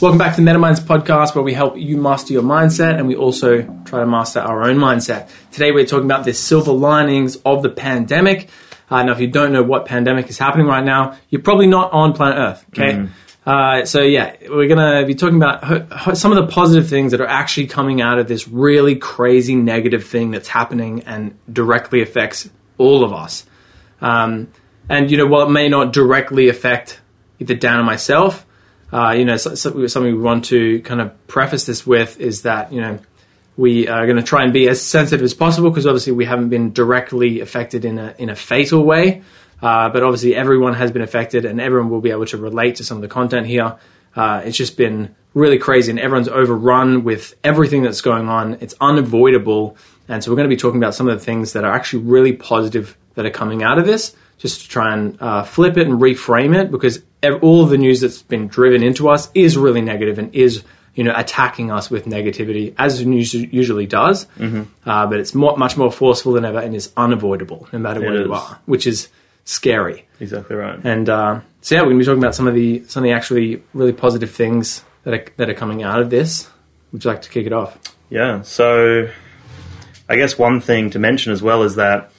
Welcome back to the MetaMinds podcast, where we help you master your mindset and we also try to master our own mindset. Today, we're talking about the silver linings of the pandemic. Uh, now, if you don't know what pandemic is happening right now, you're probably not on planet Earth. Okay. Mm. Uh, so yeah, we're gonna be talking about ho- ho- some of the positive things that are actually coming out of this really crazy negative thing that's happening and directly affects all of us. Um, and you know, while it may not directly affect either Dan or myself, uh, you know, so, so, something we want to kind of preface this with is that you know we are going to try and be as sensitive as possible because obviously we haven't been directly affected in a in a fatal way, uh, but obviously everyone has been affected and everyone will be able to relate to some of the content here. Uh, it's just been really crazy and everyone's overrun with everything that's going on. It's unavoidable, and so we're going to be talking about some of the things that are actually really positive that are coming out of this just to try and uh, flip it and reframe it because all of the news that's been driven into us is really negative and is you know attacking us with negativity as news usually does Mm-hmm. uh, but it's more, much more forceful than ever and is unavoidable no matter where you are which is scary Exactly right. and uh, so yeah we're going to be talking about some of the some of the actually really positive things that are, that are coming out of this would you like to kick it off Yeah. So, I guess one thing to mention as well is that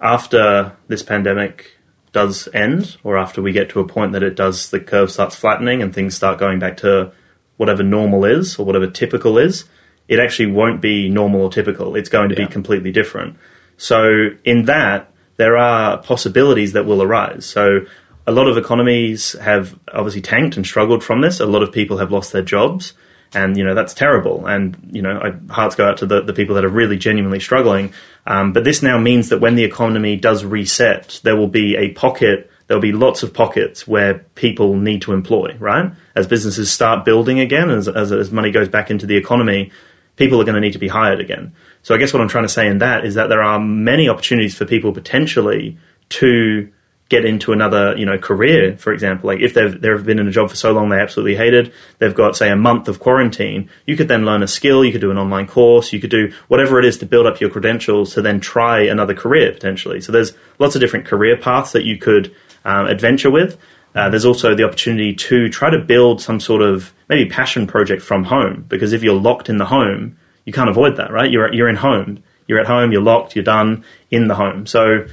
after this pandemic does end, or after we get to a point that it does, the curve starts flattening and things start going back to whatever normal is or whatever typical is, it actually won't be normal or typical. It's going to Yeah. be completely different. So, in that, there are possibilities that will arise. So, a lot of economies have obviously tanked and struggled from this. A lot of people have lost their jobs, and you know that's terrible. And you know, I, hearts go out to the, the people that are really genuinely struggling. Um, but this now means that when the economy does reset, there will be a pocket. There'll be lots of pockets where people need to employ, right? As businesses start building again, as, as, as money goes back into the economy, people are going to need to be hired again. So I guess what I'm trying to say in that is that there are many opportunities for people potentially to get into another, you know, career, for example. Like if they've they've been in a job for so long they absolutely hate it, they've got say a month of quarantine, you could then learn a skill, you could do an online course, you could do whatever it is to build up your credentials to then try another career potentially. So there's lots of different career paths that you could um, adventure with. Uh, there's also the opportunity to try to build some sort of maybe passion project from home because if you're locked in the home, you can't avoid that, right? You're you're in home, you're at home, you're locked, you're done in the home. So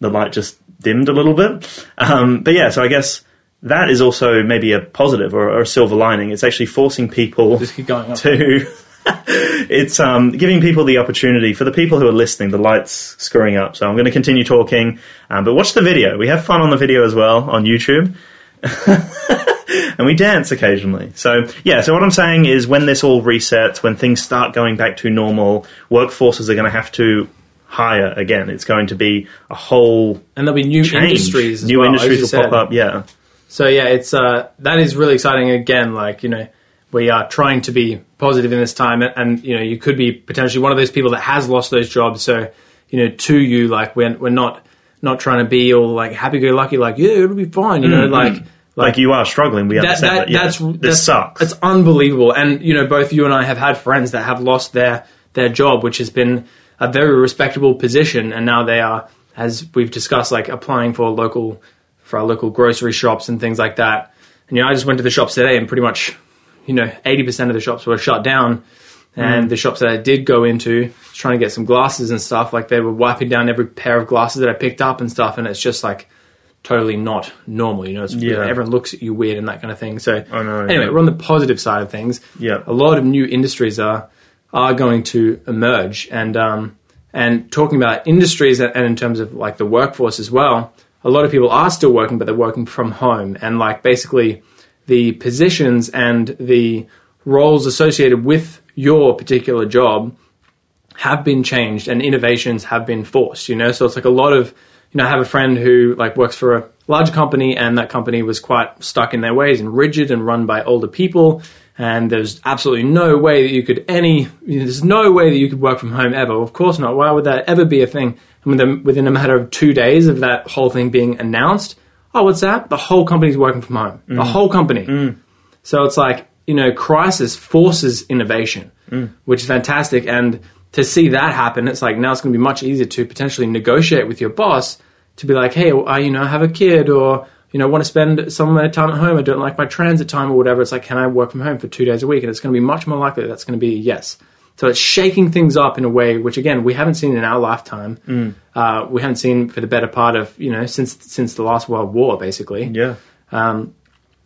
the light just dimmed a little bit. Um, but yeah, so I guess that is also maybe a positive or, or a silver lining. It's actually forcing people just keep going up to. it's um, giving people the opportunity for the people who are listening. The lights screwing up, so I'm going to continue talking. Um, but watch the video. We have fun on the video as well on YouTube. and we dance occasionally. So, yeah, so what I'm saying is when this all resets, when things start going back to normal, workforces are going to have to hire again. It's going to be a whole and there'll be new change. industries as New well, industries will said. pop up, yeah. So yeah, it's uh, that is really exciting. Again, like you know, we are trying to be positive in this time, and, and you know, you could be potentially one of those people that has lost those jobs. So you know, to you, like we're we're not not trying to be all like happy go lucky, like yeah, it'll be fine. You know, like Like you are struggling, we that, understand that, that. yeah. that's this that's, sucks. It's unbelievable, and you know, both you and I have had friends that have lost their their job, which has been a very respectable position, and now they are, as we've discussed, like applying for local for our local grocery shops and things like that. And you know, I just went to the shops today, and pretty much, you know, eighty percent of the shops were shut down. And mm. the shops that I did go into, trying to get some glasses and stuff, like they were wiping down every pair of glasses that I picked up and stuff, and it's just like totally not normal. You know, it's you know, Yeah. everyone looks at you weird and that kind of thing. So I know, anyway, yeah. we're on the positive side of things. Yeah. a lot of new industries are are going to emerge, and um, and talking about industries and in terms of like the workforce as well. A lot of people are still working, but they're working from home, and like basically the positions and the roles associated with your particular job have been changed and innovations have been forced, you know? So it's like a lot of, you know, I have a friend who like works for a large company and that company was quite stuck in their ways and rigid and run by older people. And there's absolutely no way that you could any, you know, there's no way that you could work from home ever. Of course not. Why would that ever be a thing? I mean, within a matter of two days of that whole thing being announced, oh, what's that? The whole company's working from home. The mm. whole company. Mm. So it's like, you know, crisis forces innovation, mm. which is fantastic. And to see that happen, it's like now it's going to be much easier to potentially negotiate with your boss to be like, hey, well, I, you know, I have a kid or you know, want to spend some of my time at home. I don't like my transit time or whatever. It's like, can I work from home for two days a week? And it's going to be much more likely that that's going to be a yes. So it's shaking things up in a way which, again, we haven't seen in our lifetime. Mm. Uh, we haven't seen for the better part of you know since since the last World War, basically. Yeah.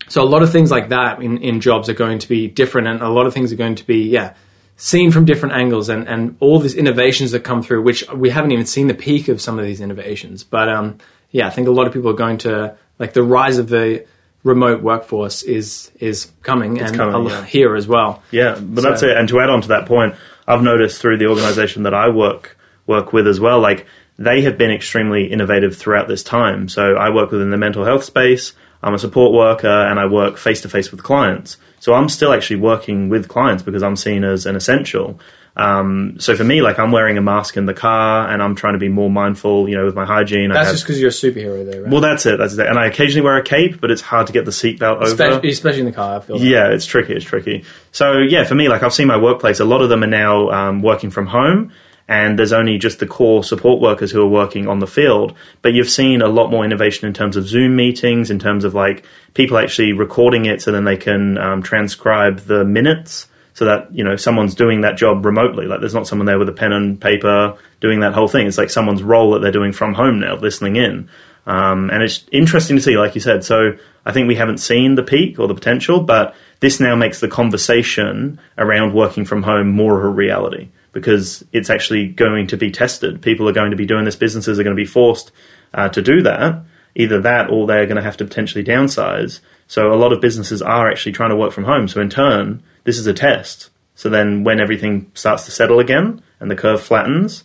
So a lot of things like that in, in jobs are going to be different, and a lot of things are going to be yeah seen from different angles, and, and all these innovations that come through, which we haven't even seen the peak of some of these innovations. But um, yeah, I think a lot of people are going to like the rise of the remote workforce is is coming and coming, yeah. here as well. Yeah, but that's it. And to add on to that point, I've noticed through the organisation that I work work with as well, like they have been extremely innovative throughout this time. So I work within the mental health space. I'm a support worker, and I work face to face with clients. So I'm still actually working with clients because I'm seen as an essential. Um, so for me, like I'm wearing a mask in the car, and I'm trying to be more mindful, you know, with my hygiene. That's have- just because you're a superhero, though, right? well, that's it. That's it. And I occasionally wear a cape, but it's hard to get the seatbelt over. especially, especially in the car. I feel. Yeah, it's tricky. It's tricky. So yeah, for me, like I've seen my workplace. A lot of them are now um, working from home, and there's only just the core support workers who are working on the field. But you've seen a lot more innovation in terms of Zoom meetings, in terms of like people actually recording it, so then they can um, transcribe the minutes. So that you know someone's doing that job remotely. Like there's not someone there with a pen and paper doing that whole thing. It's like someone's role that they're doing from home now, listening in. Um, and it's interesting to see, like you said. So I think we haven't seen the peak or the potential, but this now makes the conversation around working from home more of a reality because it's actually going to be tested. People are going to be doing this. Businesses are going to be forced uh, to do that. Either that, or they're going to have to potentially downsize. So a lot of businesses are actually trying to work from home. So in turn, this is a test. So then, when everything starts to settle again and the curve flattens,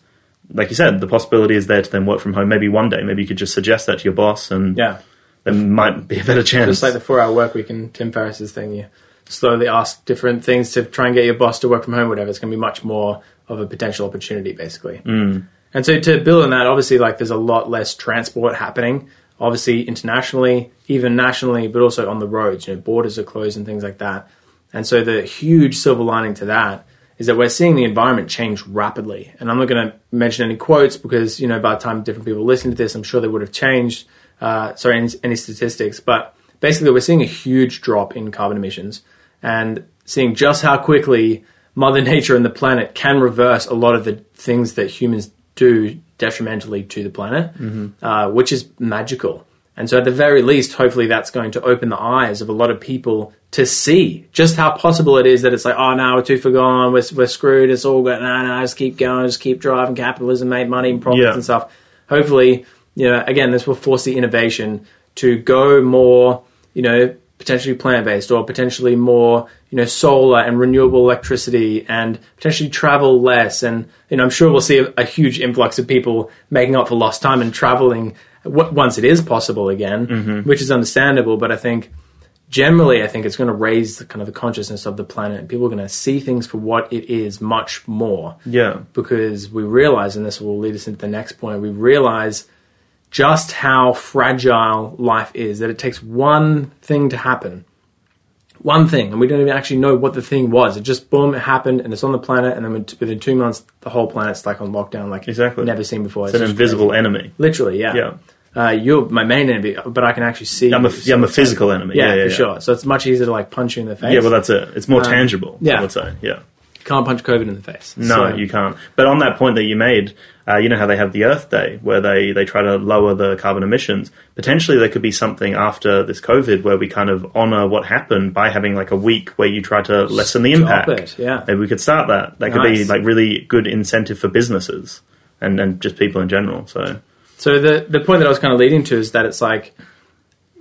like you said, the possibility is there to then work from home. Maybe one day, maybe you could just suggest that to your boss, and Yeah. there might be a better chance. Just like the four hour work week and Tim Ferriss's thing, you slowly ask different things to try and get your boss to work from home, whatever. It's going to be much more of a potential opportunity, basically. Mm. And so to build on that, obviously, like there's a lot less transport happening, obviously internationally, even nationally, but also on the roads. You know, borders are closed and things like that. And so the huge silver lining to that is that we're seeing the environment change rapidly. And I'm not going to mention any quotes because, you know, by the time different people listen to this, I'm sure they would have changed, uh, sorry, any, any statistics. But basically, we're seeing a huge drop in carbon emissions and seeing just how quickly Mother Nature and the planet can reverse a lot of the things that humans do detrimentally to the planet, uh, which is magical. And so, at the very least, hopefully, that's going to open the eyes of a lot of people to see just how possible it is that it's like, oh, no, we're too far gone, we're, we're screwed, it's all good, no, no, just keep going, just keep driving, capitalism, make money and profits Yeah. and stuff. Hopefully, you know, again, this will force the innovation to go more, you know, potentially plant based or potentially more, you know, solar and renewable electricity and potentially travel less. And, you know, I'm sure we'll see a, a huge influx of people making up for lost time and traveling w- once it is possible again, mm-hmm. which is understandable. But I think generally, I think it's going to raise the kind of the consciousness of the planet. People are going to see things for what it is much more yeah, because we realize, and this will lead us into the next point, we realize just how fragile life is, that it takes one thing to happen. One thing, and we don't even actually know what the thing was. It just boom, it happened, and it's on the planet, and then within two months, the whole planet's like on lockdown, like Exactly. never seen before. it's an invisible crazy. enemy. literally, yeah. Yeah. Uh, you're my main enemy, but I can actually see. I'm a, you, yeah, I'm a like- physical enemy. Yeah, Yeah, yeah, for sure. So it's much easier to like punch you in the face. Yeah, well, that's it. It's more tangible. yeah. I would say. Yeah. can't punch COVID in the face. No, So- you can't. But on that point that you made, uh, you know how they have the Earth Day where they, they try to lower the carbon emissions. Potentially, there could be something after this COVID where we kind of honor what happened by having like a week where you try to lessen the Stop impact. it, yeah. Maybe we could start that. That could be like really good incentive for businesses and, and just people in general. So So the the point that I was kind of leading to is that it's like,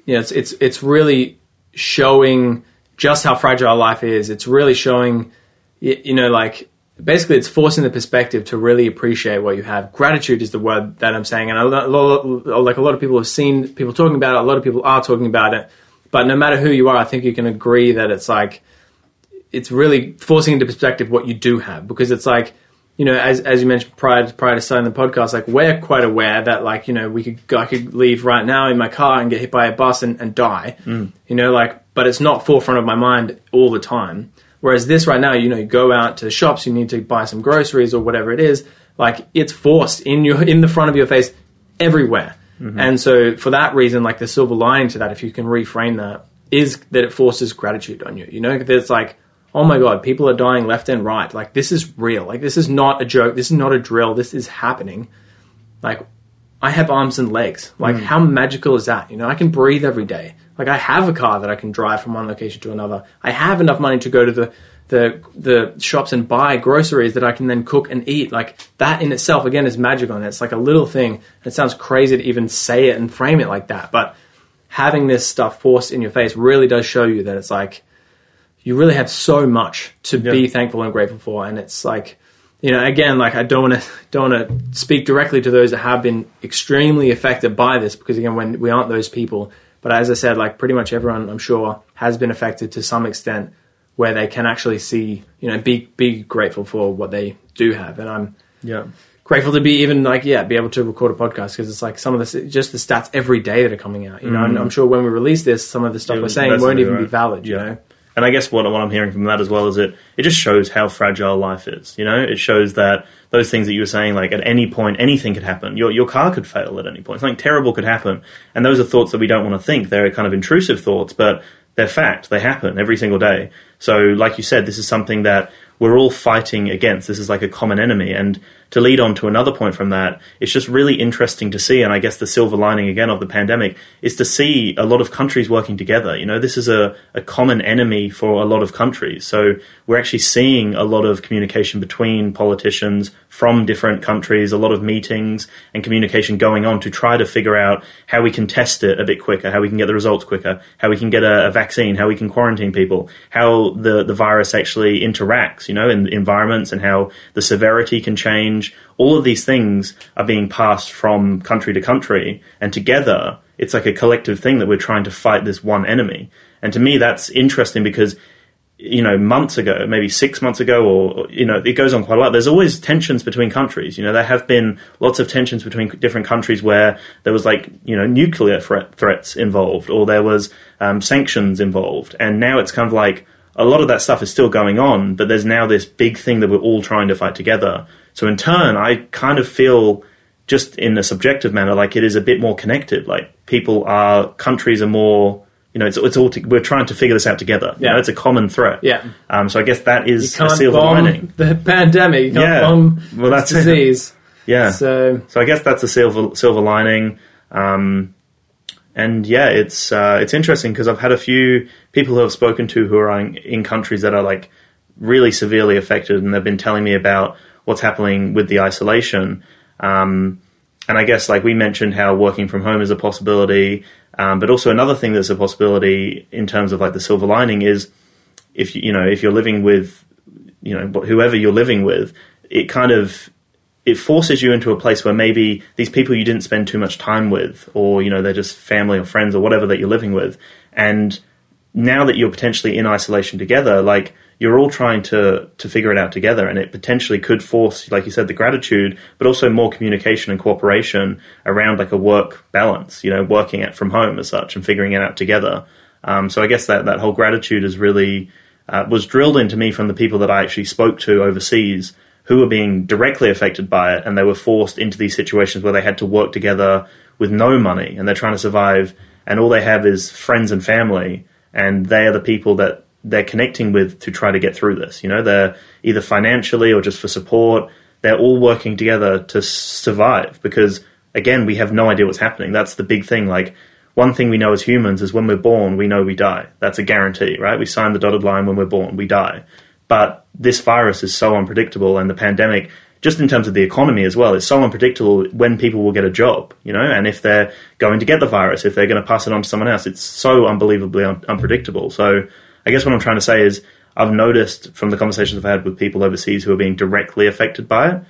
you know, it's it's it's really showing just how fragile life is. It's really showing, you know, like basically it's forcing the perspective to really appreciate what you have. Gratitude is the word that I'm saying, and a lot- like a lot of people have seen people talking about it. A lot of people are talking about it, but no matter who you are, I think you can agree that it's like it's really forcing into perspective what you do have because it's like you know as as you mentioned prior prior to starting the podcast like we're quite aware that like you know we could I could leave right now in my car and get hit by a bus and, and die. Mm. You know like but it's not forefront of my mind all the time. Whereas this right now you know you go out to the shops you need to buy some groceries or whatever it is like it's forced in your in the front of your face everywhere. Mm-hmm. And so for that reason, like the silver lining to that, if you can reframe that, is that it forces gratitude on you. You know, that it's like, oh my god, people are dying left and right. Like this is real. Like this is not a joke. This is not a drill. This is happening. Like I have arms and legs. Like hmm. how magical is that? You know, I can breathe every day. Like I have a car that I can drive from one location to another. I have enough money to go to the the the shops and buy groceries that I can then cook and eat. Like that in itself again is magical and it's like a little thing. It sounds crazy to even say it and frame it like that, but having this stuff forced in your face really does show you that it's like you really have so much to be thankful and grateful for. And it's like you know again like i don't want to don't want to speak directly to those that have been extremely affected by this because again when we aren't those people. But as i said like pretty much everyone i'm sure has been affected to some extent where they can actually see you know be be grateful for what they do have. And i'm Yeah. grateful to be even like yeah be able to record a podcast because it's like some of the just the stats every day that are coming out you know? And i'm sure when we release this some of the stuff Yeah, we're saying won't even be valid you Yeah. know And I guess what, what I'm hearing from that as well is it it just shows how fragile life is. You know, it shows that those things that you were saying, like at any point, anything could happen. Your your car could fail at any point. Something terrible could happen, and those are thoughts that we don't want to think. They're kind of intrusive thoughts, but they're fact. They happen every single day. So, like you said, this is something that we're all fighting against. This is like a common enemy. And to lead on to another point from that, it's just really interesting to see. And I guess the silver lining again of the pandemic is to see a lot of countries working together. You know, this is a, a common enemy for a lot of countries. So we're actually seeing a lot of communication between politicians from different countries, a lot of meetings and communication going on to try to figure out how we can test it a bit quicker, how we can get the results quicker, how we can get a, a vaccine, how we can quarantine people, how the, the virus actually interacts, you know, in environments and how the severity can change. All of these things are being passed from country to country, and together it's like a collective thing that we're trying to fight this one enemy. And to me, that's interesting because you know, months ago, maybe six months ago, or, you know, it goes on quite a lot. There's always tensions between countries. You know, there have been lots of tensions between different countries where there was like, you know, nuclear threat, threats involved or there was um, sanctions involved. And now it's kind of like a lot of that stuff is still going on, but there's now this big thing that we're all trying to fight together. So in turn, I kind of feel just in a subjective manner, like it is a bit more connected. Like people are, countries are more, you know, it's, it's all, to, we're trying to figure this out together. You Yeah. know, it's a common threat. Yeah. Um, so I guess that is you a silver lining. the pandemic you Yeah. Well, that's it. disease Yeah. So, so I guess that's a silver silver lining. Um, and yeah, it's uh, it's interesting because I've had a few people who I've spoken to who are in, in countries that are like really severely affected, and they've been telling me about what's happening with the isolation. Um, and I guess like we mentioned how working from home is a possibility, um, but also another thing that's a possibility in terms of like the silver lining is if you, know if you're living with you know whoever you're living with, it kind of it forces you into a place where maybe these people you didn't spend too much time with, or you know they're just family or friends or whatever that you're living with, and now that you're potentially in isolation together, like you're all trying to to figure it out together, and it potentially could force, like you said, the gratitude, but also more communication and cooperation around like a work balance. You know, working it from home as such and figuring it out together. Um, so I guess that that whole gratitude is really uh, was drilled into me from the people that I actually spoke to overseas who were being directly affected by it, and they were forced into these situations where they had to work together with no money, and they're trying to survive, and all they have is friends and family, and they are the people that they're connecting with to try to get through this. You know, they're either financially or just for support. They're all working together to survive because, again, we have no idea what's happening. That's the big thing. Like, one thing we know as humans is when we're born, we know we die. That's a guarantee, right? We sign the dotted line when we're born, we die. But this virus is so unpredictable, and the pandemic, just in terms of the economy as well, is so unpredictable when people will get a job, you know, and if they're going to get the virus, if they're going to pass it on to someone else, it's so unbelievably un- unpredictable. So I guess what I'm trying to say is I've noticed from the conversations I've had with people overseas who are being directly affected by it,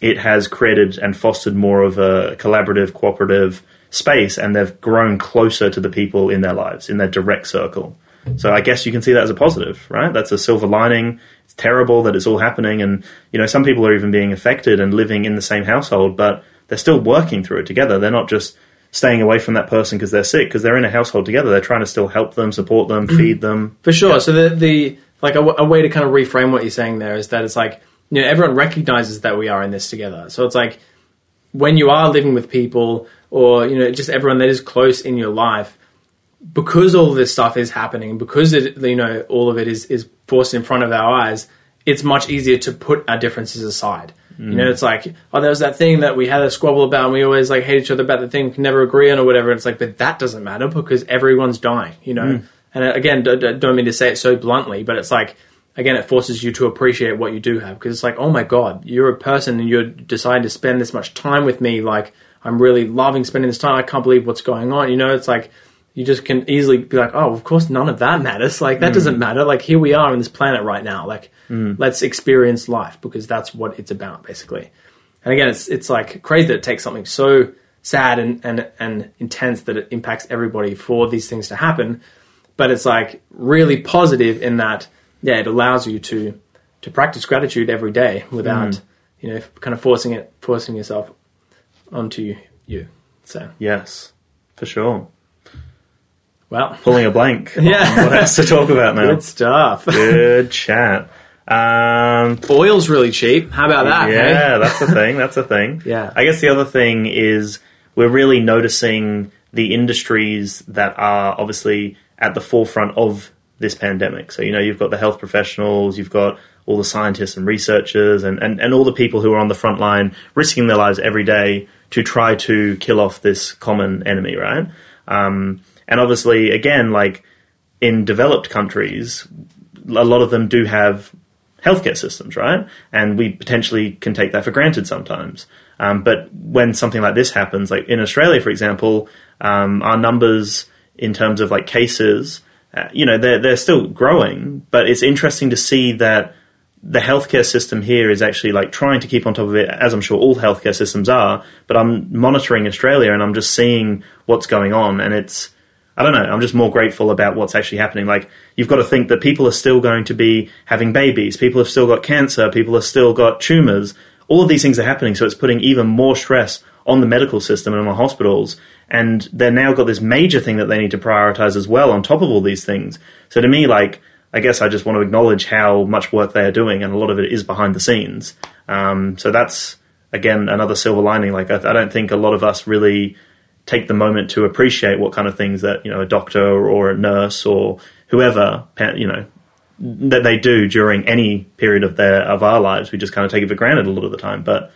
it has created and fostered more of a collaborative, cooperative space, and they've grown closer to the people in their lives, in their direct circle. So I guess you can see that as a positive, right? That's a silver lining. It's terrible that it's all happening, and you know some people are even being affected and living in the same household, but they're still working through it together. They're not just staying away from that person because they're sick, because they're in a household together. They're trying to still help them, support them, mm-hmm. feed them. For sure. So the the like a, a way to kind of reframe what you're saying there is that it's like you know everyone recognizes that we are in this together. So it's like when you are living with people or you know just everyone that is close in your life because all of this stuff is happening because it you know all of it is is forced in front of our eyes it's much easier to put our differences aside you know it's like oh there was that thing that we had a squabble about and we always like hate each other about the thing we can never agree on or whatever. It's like but that doesn't matter because everyone's dying you know? And uh, again d- d- don't mean to say it so bluntly but it's like again it forces you to appreciate what you do have. Because it's like oh my god you're a person and you're deciding to spend this much time with me. Like i'm really loving spending this time. I can't believe what's going on. You know it's like you just can easily be like oh of course none of that matters. Like that doesn't matter. Like here we are on this planet right now. Like Mm. let's experience life because that's what it's about basically and again it's it's like crazy that it takes something so sad and and, and intense that it impacts everybody for these things to happen but it's like really positive in that yeah it allows you to to practice gratitude every day without mm. you know kind of forcing it forcing yourself onto you so Yes, for sure. well Pulling a blank. Yeah. what else to talk about now? good stuff Good chat. Um, oil's really cheap how about that hey? yeah, that's the thing. That's the thing. Yeah. I guess the other thing is we're really noticing the industries that are obviously at the forefront of this pandemic. So, you know, you've got the health professionals, you've got all the scientists and researchers, and, and, and all the people who are on the front line risking their lives every day to try to kill off this common enemy, right? Um, and obviously, again, like in developed countries, a lot of them do have healthcare systems, right? And we potentially can take that for granted sometimes. Um, but when something like this happens, like in Australia, for example, um, our numbers in terms of like cases, uh, you know, they're they're still growing. But it's interesting to see that the healthcare system here is actually like trying to keep on top of it, as I'm sure all healthcare systems are. But I'm monitoring Australia and I'm just seeing what's going on, and it's I don't know. I'm just more grateful about what's actually happening. Like you've got to think that people are still going to be having babies. People have still got cancer. People have still got tumors. All of these things are happening, so it's putting even more stress on the medical system and on the hospitals. And they're now got this major thing that they need to prioritize as well on top of all these things. So to me, like I guess I just want to acknowledge how much work they are doing, and a lot of it is behind the scenes. Um, so that's again another silver lining. Like I, I don't think a lot of us really take the moment to appreciate what kind of things that you know a doctor or a nurse or whoever you know that they do during any period of their of our lives. We just kind of take it for granted a lot of the time, but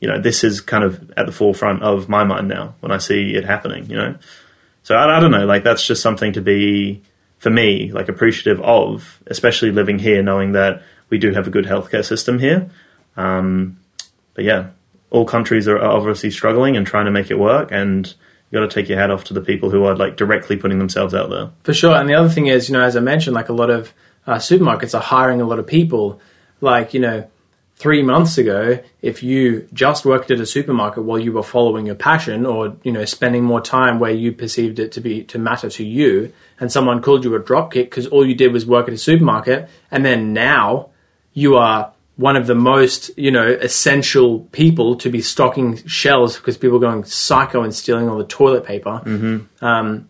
you know this is kind of at the forefront of my mind now when I see it happening. You know, so I, I don't know. Like that's just something to be for me like appreciative of, especially living here, knowing that we do have a good healthcare system here. Um, but yeah, all countries are obviously struggling and trying to make it work, and got to take your hat off to the people who are like directly putting themselves out there. For sure. And the other thing is, you know, as I mentioned, like a lot of uh, supermarkets are hiring a lot of people. Like, you know, three months ago, if you just worked at a supermarket while you were following your passion or, you know, spending more time where you perceived it to be, to matter to you, and someone called you a dropkick because all you did was work at a supermarket, and then now you are one of the most, you know, essential people to be stocking shelves because people are going psycho and stealing all the toilet paper. Mm-hmm. Um,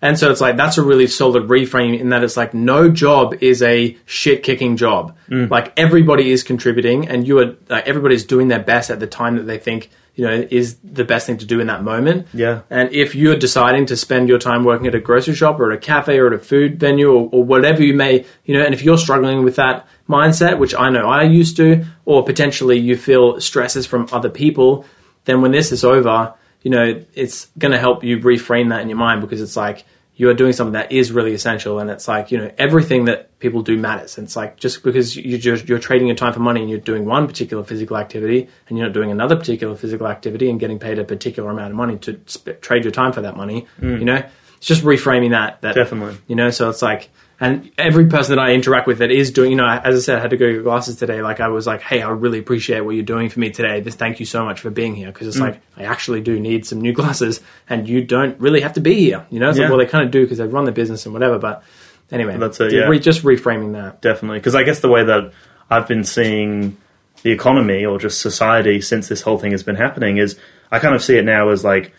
and so it's like that's a really solid reframe in that it's like no job is a shit kicking job. Like everybody is contributing, and you are like everybody's doing their best at the time that they think you know is the best thing to do in that moment. Yeah. And if you're deciding to spend your time working at a grocery shop or at a cafe or at a food venue or, or whatever you may, you know, and if you're struggling with that mindset, which I know I used to, or potentially you feel stresses from other people, then when this is over, you know, it's going to help you reframe that in your mind because it's like you are doing something that is really essential and it's like, you know, everything that people do matters. And it's like just because you just, you're trading your time for money and you're doing one particular physical activity and you're not doing another particular physical activity and getting paid a particular amount of money to sp- trade your time for that money, hmm. you know, it's just reframing that, that Definitely. you know so it's like and every person that i interact with that is doing you know as i said i had to go get glasses today like i was like hey i really appreciate what you're doing for me today this thank you so much for being here because it's mm. like i actually do need some new glasses and you don't really have to be here you know it's like, Yeah. well they kind of do because they run the business and whatever but anyway That's it, yeah. re- just reframing that definitely. Because I guess the way that I've been seeing the economy or just society since this whole thing has been happening is I kind of see it now as like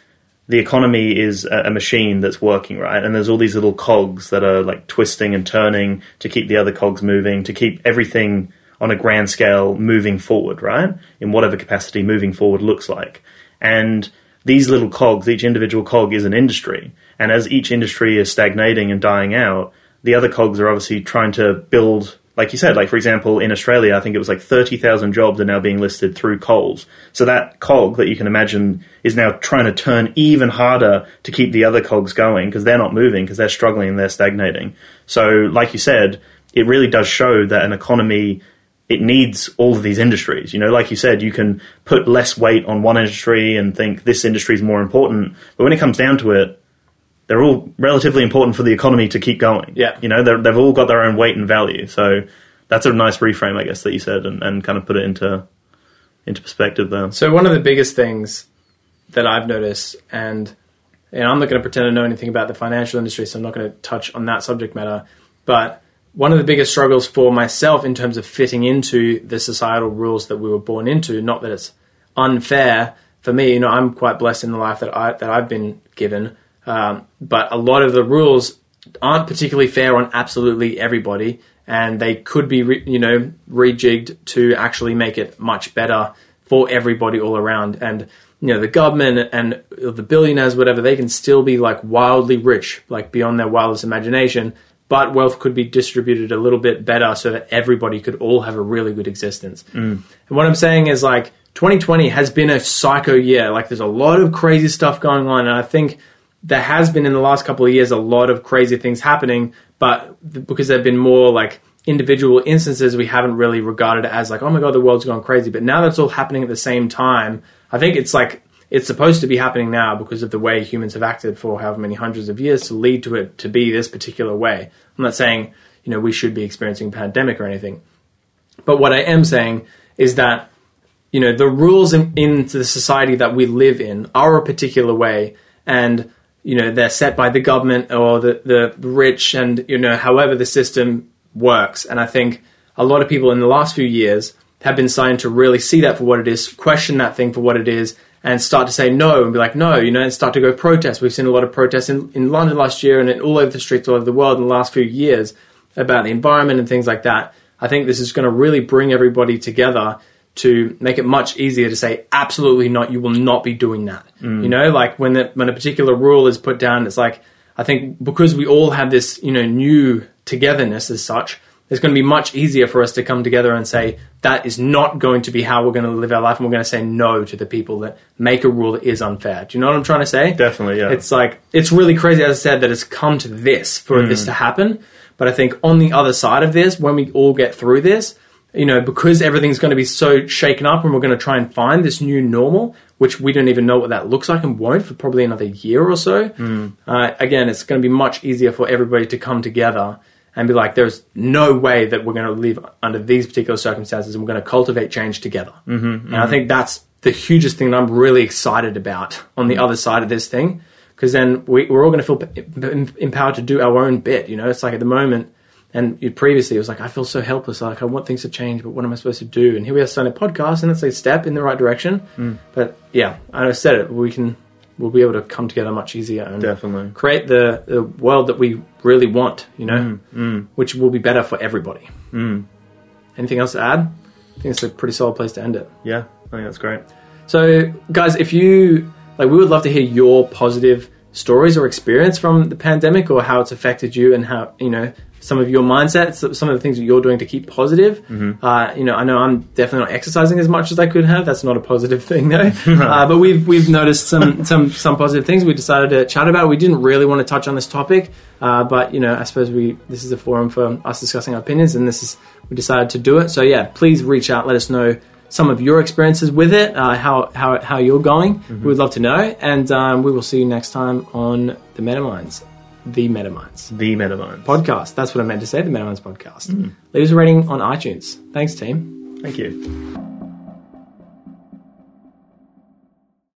the economy is a, machine that's working, right? And there's all these little cogs that are like twisting and turning to keep the other cogs moving, to keep everything on a grand scale moving forward, right? In whatever capacity moving forward looks like. And these little cogs, each individual cog is an industry. And as each industry is stagnating and dying out, the other cogs are obviously trying to build, like you said, like for example, in Australia, I think it was like 30,000 jobs are now being listed through Coles. So that cog that you can imagine is now trying to turn even harder to keep the other cogs going because they're not moving because they're struggling and they're stagnating. So, like you said, it really does show that an economy it needs all of these industries. You know, like you said, you can put less weight on one industry and think this industry is more important, but when it comes down to it, they're all relatively important for the economy to keep going. Yeah. You know, they've all got their own weight and value. So that's a nice reframe, I guess, that you said, and, and kind of put it into into perspective there. So one of the biggest things that I've noticed, and and I'm not going to pretend to know anything about the financial industry, so I'm not going to touch on that subject matter. But one of the biggest struggles for myself in terms of fitting into the societal rules that we were born into, not that it's unfair for me. You know, I'm quite blessed in the life that I that I've been given, um, but a lot of the rules aren't particularly fair on absolutely everybody, and they could be, re- you know, rejigged to actually make it much better for everybody all around. And you know, the government and the billionaires, whatever, they can still be like wildly rich, like beyond their wildest imagination. But wealth could be distributed a little bit better so that everybody could all have a really good existence. And what I'm saying is like 2020 has been a psycho year. Like there's a lot of crazy stuff going on, and I think there has been in the last couple of years a lot of crazy things happening, but because there have been more like individual instances, we haven't really regarded it as like, oh my god, the world's gone crazy. But now that's all happening at the same time. I think it's like it's supposed to be happening now because of the way humans have acted for however many hundreds of years to lead to it to be this particular way. I'm not saying you know we should be experiencing a pandemic or anything, but what I am saying is that you know the rules in, in the society that we live in are a particular way and you know they're set by the government or the, the rich and you know however the system works. And i think a lot of people in the last few years have been starting to really see that for what it is question that thing for what it is and start to say no and be like no you know and start to go protest. We've seen a lot of protests in, in london last year and in, all over the streets all over the world in the last few years about the environment and things like that. I think this is going to really bring everybody together to make it much easier to say absolutely not you will not be doing that. Mm. You know like when the, when a particular rule is put down it's like i think because we all have this you know new togetherness as such it's going to be much easier for us to come together and say that is not going to be how we're going to live our life and we're going to say no to the people that make a rule that is unfair. Do you know what i'm trying to say? Definitely, yeah. it's like it's really crazy, as I said, that it's come to this for this mm. to happen. But I think on the other side of this, when we all get through this, you know, because everything's going to be so shaken up, and we're going to try and find this new normal, which we don't even know what that looks like and won't for probably another year or so. Uh, again, it's going to be much easier for everybody to come together and be like, there's no way that we're going to live under these particular circumstances, and we're going to cultivate change together. Mm-hmm, and I think that's the hugest thing that I'm really excited about on the other side of this thing, because then we, we're all going to feel empowered to do our own bit. You know, it's like at the moment, and previously it was like I feel so helpless. Like I want things to change, but what am I supposed to do? And here we are starting a podcast, and it's a step in the right direction. Hmm. But yeah, I said it. We can we'll be able to come together much easier and Definitely. create the, the world that we really want. You know, hmm. Hmm. which will be better for everybody. Anything else to add? I think it's a pretty solid place to end it. Yeah, I think that's great. So, guys, if you like, we would love to hear your positive stories or experience from the pandemic, or how it's affected you, and how you know some of your mindsets, some of the things that you're doing to keep positive. Uh, you know, I know I'm definitely not exercising as much as I could have. That's not a positive thing, though. uh, but we've we've noticed some some some positive things. We decided to chat about. We didn't really want to touch on this topic, uh, but you know, I suppose we this is a forum for us discussing our opinions, and this is we decided to do it. So yeah, please reach out. Let us know some of your experiences with it, uh, how, how, how you're going. We would love to know. And um, we will see you next time on the Metaminds, the Metaminds The Metamind. podcast. That's what I meant to say, the Metaminds podcast. Hmm. Leave us a rating on iTunes. Thanks, team. Thank you.